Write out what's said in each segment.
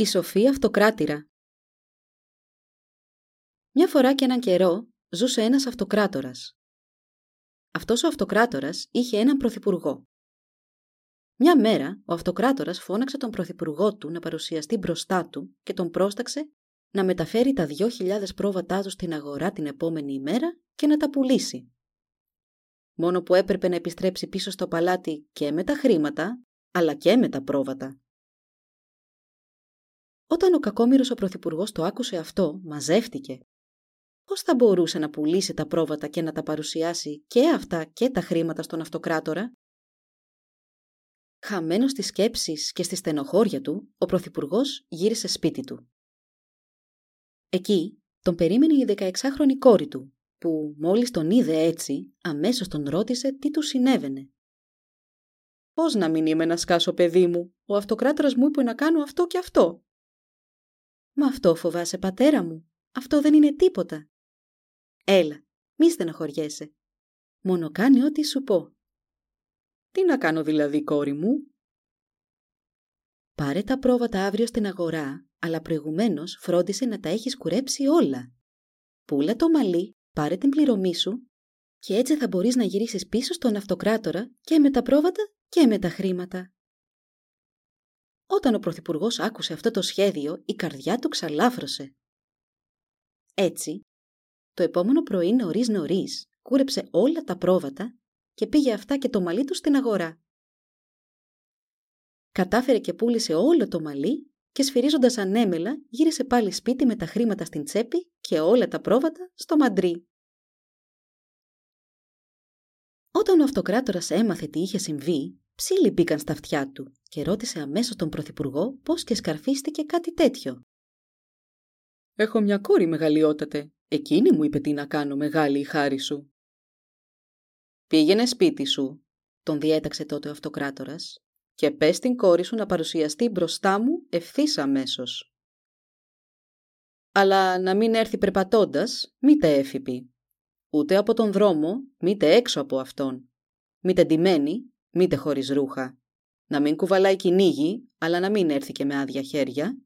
Η Σοφία Αυτοκράτηρα Μια φορά και έναν καιρό ζούσε ένας αυτοκράτορας. Αυτός ο αυτοκράτορας είχε έναν πρωθυπουργό. Μια μέρα ο αυτοκράτορας φώναξε τον πρωθυπουργό του να παρουσιαστεί μπροστά του και τον πρόσταξε να μεταφέρει τα δυο χιλιάδες πρόβατά του στην αγορά την επόμενη ημέρα και να τα πουλήσει. Μόνο που έπρεπε να επιστρέψει πίσω στο παλάτι και με τα χρήματα, αλλά και με τα πρόβατα. Όταν ο κακόμοιρος ο πρωθυπουργός το άκουσε αυτό, μαζεύτηκε. Πώς θα μπορούσε να πουλήσει τα πρόβατα και να τα παρουσιάσει και αυτά και τα χρήματα στον αυτοκράτορα; Χαμένος στις σκέψεις και στη στενοχώρια του, ο πρωθυπουργός γύρισε σπίτι του. Εκεί τον περίμενε η 16χρονη κόρη του, που μόλις τον είδε έτσι, αμέσως τον ρώτησε τι του συνέβαινε. «Πώς να μην είμαι να σκάσω παιδί μου, ο αυτοκράτορας μου είπε να κάνω αυτό και αυτό», Μα αυτό φοβάσαι πατέρα μου. Αυτό δεν είναι τίποτα. Έλα, μη στενοχωριέσαι. Μόνο κάνει ό,τι σου πω. Τι να κάνω δηλαδή, κόρη μου; Πάρε τα πρόβατα αύριο στην αγορά, αλλά προηγουμένως φρόντισε να τα έχεις κουρέψει όλα. Πούλα το μαλλί, πάρε την πληρωμή σου και έτσι θα μπορείς να γυρίσεις πίσω στον αυτοκράτορα και με τα πρόβατα και με τα χρήματα. Όταν ο Πρωθυπουργός άκουσε αυτό το σχέδιο, η καρδιά του ξαλάφρωσε. Έτσι, το επόμενο πρωί νωρίς νωρίς κούρεψε όλα τα πρόβατα και πήγε αυτά και το μαλλί του στην αγορά. Κατάφερε και πούλησε όλο το μαλλί και σφυρίζοντας ανέμελα γύρισε πάλι σπίτι με τα χρήματα στην τσέπη και όλα τα πρόβατα στο μαντρί. Όταν ο αυτοκράτορας έμαθε τι είχε συμβεί, Ψήλοι μπήκαν στα αυτιά του και ρώτησε αμέσως τον Πρωθυπουργό πώς και σκαρφίστηκε κάτι τέτοιο. «Έχω μια κόρη μεγαλειότατε. Εκείνη μου είπε τι να κάνω μεγάλη η χάρη σου». «Πήγαινε σπίτι σου», τον διέταξε τότε ο αυτοκράτορας, «και πες την κόρη σου να παρουσιαστεί μπροστά μου ευθύς αμέσως. Αλλά να μην έρθει περπατώντας, μήτε έφυπη. Ούτε από τον δρόμο, μήτε έξω από αυτόν. Μήτε ντυμένη, μήτε χωρίς ρούχα. Να μην κουβαλάει κυνήγι, αλλά να μην έρθει και με άδεια χέρια.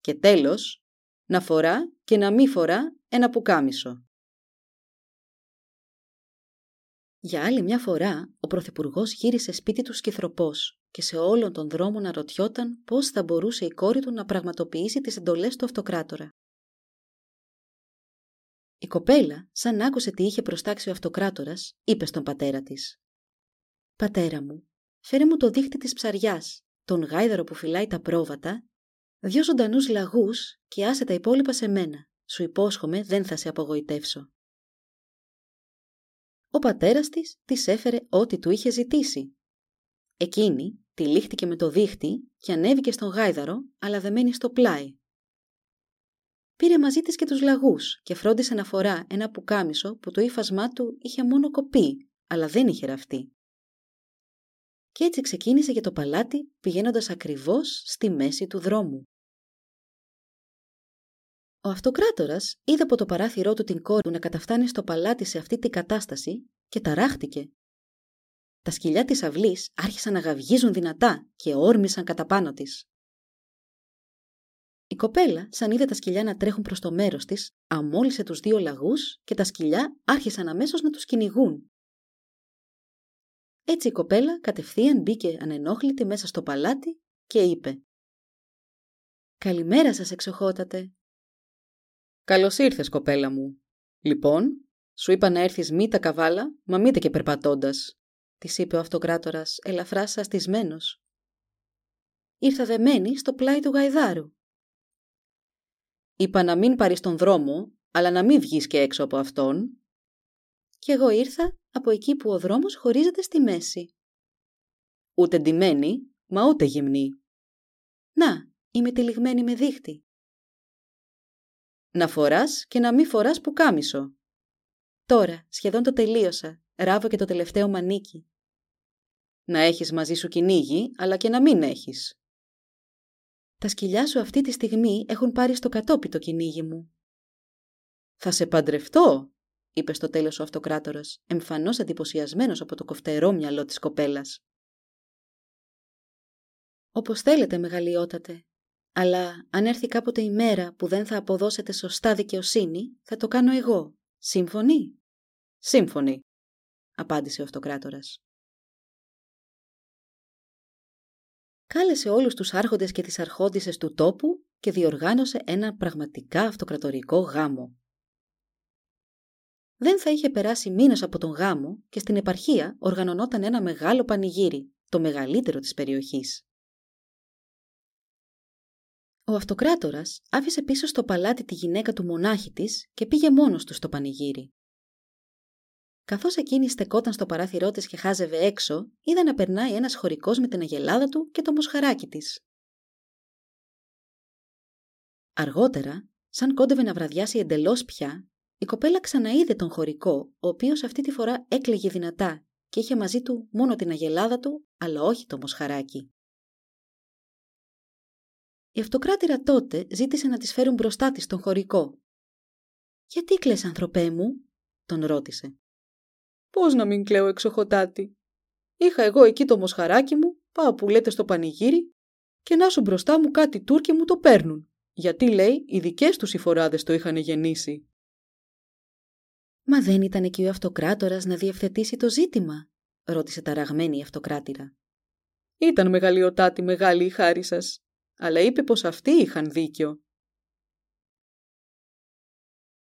Και τέλος, να φορά και να μη φορά ένα πουκάμισο. Για άλλη μια φορά, ο Πρωθυπουργός γύρισε σπίτι του σκυθροπός και σε όλον τον δρόμο να ρωτιόταν πώς θα μπορούσε η κόρη του να πραγματοποιήσει τις εντολές του αυτοκράτορα. Η κοπέλα, σαν άκουσε τι είχε προστάξει ο αυτοκράτορας, είπε στον πατέρα της «Πατέρα μου, φέρε μου το δίχτυ της ψαριάς, τον γάιδαρο που φυλάει τα πρόβατα, δυο ζωντανούς λαγούς και άσε τα υπόλοιπα σε μένα. Σου υπόσχομαι δεν θα σε απογοητεύσω». Ο πατέρας της της έφερε ό,τι του είχε ζητήσει. Εκείνη τη λήχτηκε με το δίχτυ και ανέβηκε στον γάιδαρο, αλλά δεμένη στο πλάι. Πήρε μαζί της και τους λαγούς και φρόντισε να φορά ένα πουκάμισο που το ύφασμά του είχε μόνο κοπεί, αλλά δεν είχε ραφτεί και έτσι ξεκίνησε για το παλάτι πηγαίνοντας ακριβώς στη μέση του δρόμου. Ο αυτοκράτορας είδε από το παράθυρό του την κόρη του να καταφτάνει στο παλάτι σε αυτή την κατάσταση και ταράχτηκε. Τα σκυλιά της αυλής άρχισαν να γαυγίζουν δυνατά και όρμησαν κατά πάνω της. Η κοπέλα, σαν είδε τα σκυλιά να τρέχουν προς το μέρος της, αμόλυσε τους δύο λαγούς και τα σκυλιά άρχισαν αμέσως να τους κυνηγούν. Έτσι η κοπέλα κατευθείαν μπήκε ανενόχλητη μέσα στο παλάτι και είπε «Καλημέρα σας εξοχότατε». «Καλώς ήρθες κοπέλα μου. Λοιπόν, σου είπα να έρθεις μη τα καβάλα, μα μήτε και περπατώντας», της είπε ο αυτοκράτορας ελαφρά σαστισμένος. Ήρθα δεμένη στο πλάι του γαϊδάρου. Είπα να μην πάρεις τον δρόμο, αλλά να μην βγεις και έξω από αυτόν. Κι εγώ ήρθα από εκεί που ο δρόμος χωρίζεται στη μέση. Ούτε ντυμένη, μα ούτε γυμνή. Να, είμαι τυλιγμένη με δίχτυ. Να φοράς και να μη φοράς που κάμισο. Τώρα, σχεδόν το τελείωσα. Ράβω και το τελευταίο μανίκι. Να έχεις μαζί σου κυνήγι, αλλά και να μην έχεις. Τα σκυλιά σου αυτή τη στιγμή έχουν πάρει στο κατόπι το κυνήγι μου. Θα σε παντρευτώ, είπε στο τέλος ο αυτοκράτορας, εμφανώς εντυπωσιασμένος από το κοφτερό μυαλό της κοπέλας. Όπως θέλετε, μεγαλειότατε. Αλλά αν έρθει κάποτε η μέρα που δεν θα αποδώσετε σωστά δικαιοσύνη, θα το κάνω εγώ. Σύμφωνοι; Σύμφωνοι, απάντησε ο αυτοκράτορας. Κάλεσε όλους τους άρχοντες και τις αρχόντισσες του τόπου και διοργάνωσε ένα πραγματικά αυτοκρατορικό γάμο. Δεν θα είχε περάσει μήνες από τον γάμο και στην επαρχία οργανωνόταν ένα μεγάλο πανηγύρι, το μεγαλύτερο της περιοχής. Ο αυτοκράτορας άφησε πίσω στο παλάτι τη γυναίκα του μονάχη της και πήγε μόνος του στο πανηγύρι. Καθώς εκείνη στεκόταν στο παράθυρό της και χάζευε έξω, είδε να περνάει ένας χωρικός με την αγελάδα του και το μοσχαράκι της. Αργότερα, σαν κόντευε να βραδιάσει εντελώς πια, η κοπέλα ξαναείδε τον χωρικό, ο οποίος αυτή τη φορά έκλαιγε δυνατά και είχε μαζί του μόνο την αγελάδα του, αλλά όχι το μοσχαράκι. Η αυτοκράτηρα τότε ζήτησε να της φέρουν μπροστά της τον χωρικό. «Γιατί κλαις, ανθρωπέ μου» τον ρώτησε. «Πώς να μην κλαίω εξοχοτάτη. Είχα εγώ εκεί το μοσχαράκι μου, πάω που λέτε στο πανηγύρι και να σου μπροστά μου κάτι Τούρκοι μου το παίρνουν. Γιατί, λέει, οι δικές τους οι φοράδες το είχαν γεννήσει. «Μα δεν ήταν εκεί ο αυτοκράτορας να διευθετήσει το ζήτημα» ρώτησε ταραγμένη η αυτοκράτηρα. «Ήταν μεγαλειοτάτη μεγάλη η χάρη σας αλλά είπε πως αυτοί είχαν δίκιο.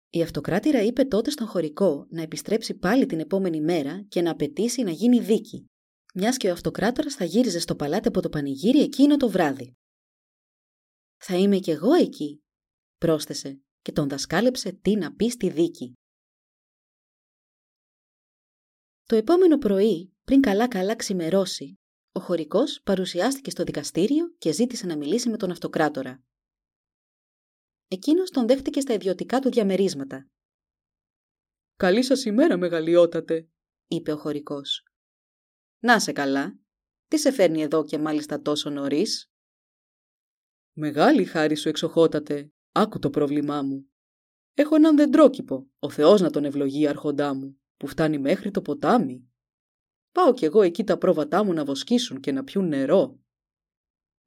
Η αυτοκράτηρα είπε τότε στον χωρικό να επιστρέψει πάλι την επόμενη μέρα και να απαιτήσει να γίνει δίκη, μιας και ο αυτοκράτορας θα γύριζε στο παλάτι από το πανηγύρι εκείνο το βράδυ. «Θα είμαι κι εγώ εκεί», πρόσθεσε και τον δασκάλεψε τι να πει στη δίκη. Το επόμενο πρωί, πριν καλά-καλά ξημερώσει, ο χωρικός παρουσιάστηκε στο δικαστήριο και ζήτησε να μιλήσει με τον αυτοκράτορα. Εκείνος τον δέχτηκε στα ιδιωτικά του διαμερίσματα. «Καλή σας ημέρα, μεγαλειότατε», είπε ο χωρικός. «Να σε καλά. Τι σε φέρνει εδώ και μάλιστα τόσο νωρίς; «Μεγάλη χάρη σου εξοχότατε. Άκου το πρόβλημά μου. Έχω έναν δεντρόκηπο, ο Θεός να τον ευλογεί αρχοντά μου, που φτάνει μέχρι το ποτάμι. Πάω κι εγώ εκεί τα πρόβατά μου να βοσκήσουν και να πιούν νερό.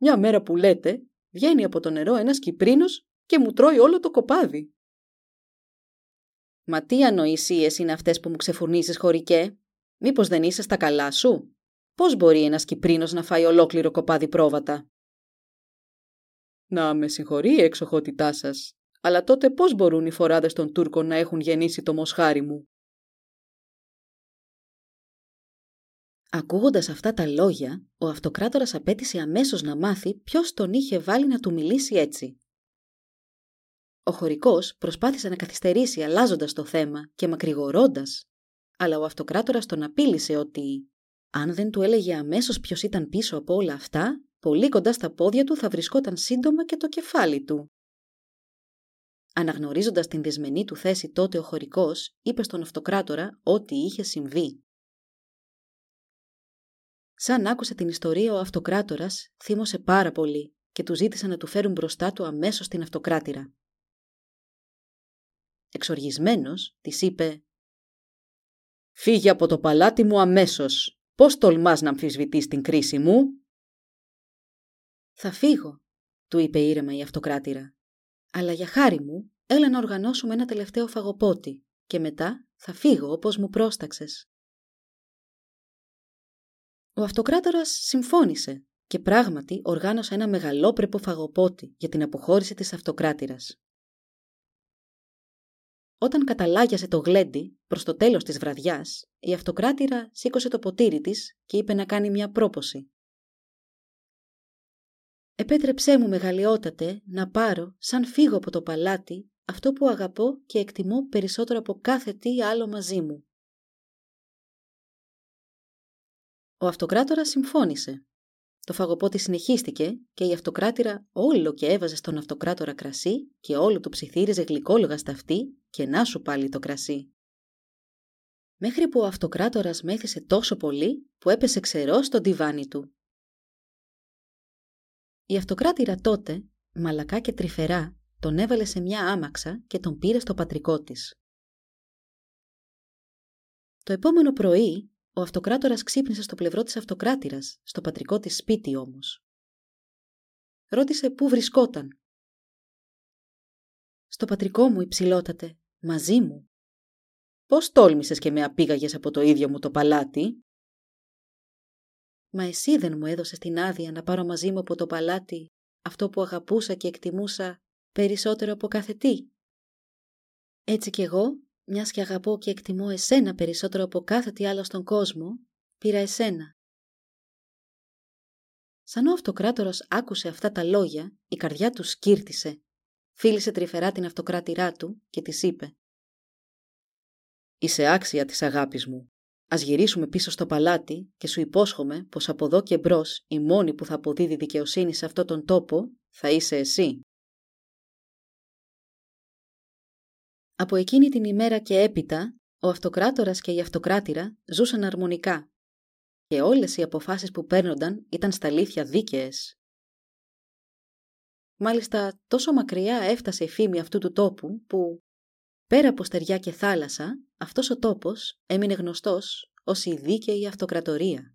Μια μέρα που λέτε, βγαίνει από το νερό ένας κυπρίνος και μου τρώει όλο το κοπάδι. Μα τι ανοησίες είναι αυτές που μου ξεφουρνίζεις χωρικέ; Μήπως δεν είσαι στα καλά σου; Πώς μπορεί ένας κυπρίνος να φάει ολόκληρο κοπάδι πρόβατα; Να με συγχωρεί η εξοχότητά σας, αλλά τότε πώς μπορούν οι φοράδες των Τούρκων να έχουν γεννήσει το μοσχάρι μου; Ακούγοντας αυτά τα λόγια, ο αυτοκράτορας απέτησε αμέσως να μάθει ποιος τον είχε βάλει να του μιλήσει έτσι. Ο χωρικός προσπάθησε να καθυστερήσει αλλάζοντας το θέμα και μακρηγορώντας, αλλά ο αυτοκράτορας τον απείλησε ότι αν δεν του έλεγε αμέσως ποιος ήταν πίσω από όλα αυτά, πολύ κοντά στα πόδια του θα βρισκόταν σύντομα και το κεφάλι του. Αναγνωρίζοντας την δυσμενή του θέση τότε ο χωρικός, είπε στον αυτοκράτορα ό,τι είχε συμβεί Σαν άκουσε την ιστορία ο αυτοκράτορας, θύμωσε πάρα πολύ και του ζήτησε να του φέρουν μπροστά του αμέσως την αυτοκράτηρα. Εξοργισμένος, της είπε «Φύγε από το παλάτι μου αμέσως. Πώς τολμάς να αμφισβητείς την κρίση μου» «Θα φύγω», του είπε ήρεμα η αυτοκράτηρα. «Αλλά για χάρη μου, έλα να οργανώσουμε ένα τελευταίο φαγοπότη και μετά θα φύγω όπως μου πρόσταξες». Ο αυτοκράτορας συμφώνησε και πράγματι οργάνωσε ένα μεγαλόπρεπο φαγοπότη για την αποχώρηση της αυτοκράτηρας. Όταν καταλάγιασε το γλέντι προς το τέλος της βραδιάς, η αυτοκράτηρα σήκωσε το ποτήρι της και είπε να κάνει μια πρόποση. «Επέτρεψέ μου μεγαλειότατε να πάρω, σαν φύγω από το παλάτι, αυτό που αγαπώ και εκτιμώ περισσότερο από κάθε τι άλλο μαζί μου. Ο αυτοκράτορας συμφώνησε Το φαγοπότη συνεχίστηκε και η αυτοκράτηρα όλο και έβαζε στον αυτοκράτορα κρασί και όλο του ψιθύριζε γλυκόλογα στα αυτή και να σου πάλι το κρασί. Μέχρι που ο αυτοκράτορας μέθησε τόσο πολύ που έπεσε ξερό στο τιβάνι του. Η αυτοκράτηρα τότε, μαλακά και τρυφερά, τον έβαλε σε μια άμαξα και τον πήρε στο πατρικό της. Το επόμενο πρωί, ο αυτοκράτορας ξύπνησε στο πλευρό της αυτοκράτηρας, στο πατρικό της σπίτι όμως. Ρώτησε πού βρισκόταν. «Στο πατρικό μου, υψηλότατε, μαζί μου». «Πώς τόλμησες και με απήγαγες από το ίδιο μου το παλάτι» «Μα εσύ δεν μου έδωσες την άδεια να πάρω μαζί μου από το παλάτι αυτό που αγαπούσα και εκτιμούσα περισσότερο από κάθε τι. Έτσι κι εγώ, μιας και αγαπώ και εκτιμώ εσένα περισσότερο από κάθε τι άλλο στον κόσμο, πήρα εσένα. Σαν ο αυτοκράτορας άκουσε αυτά τα λόγια, η καρδιά του σκύρτησε. Φίλησε τρυφερά την αυτοκράτηρά του και της είπε «Είσαι άξια της αγάπης μου. Ας γυρίσουμε πίσω στο παλάτι και σου υπόσχομαι πως από εδώ και μπρος η μόνη που θα αποδίδει δικαιοσύνη σε αυτόν τον τόπο θα είσαι εσύ». Από εκείνη την ημέρα και έπειτα, ο αυτοκράτορας και η αυτοκράτηρα ζούσαν αρμονικά και όλες οι αποφάσεις που παίρνονταν ήταν στα αλήθεια δίκαιες. Μάλιστα τόσο μακριά έφτασε η φήμη αυτού του τόπου που, πέρα από στεριά και θάλασσα, αυτός ο τόπος έμεινε γνωστός ως η δίκαιη αυτοκρατορία.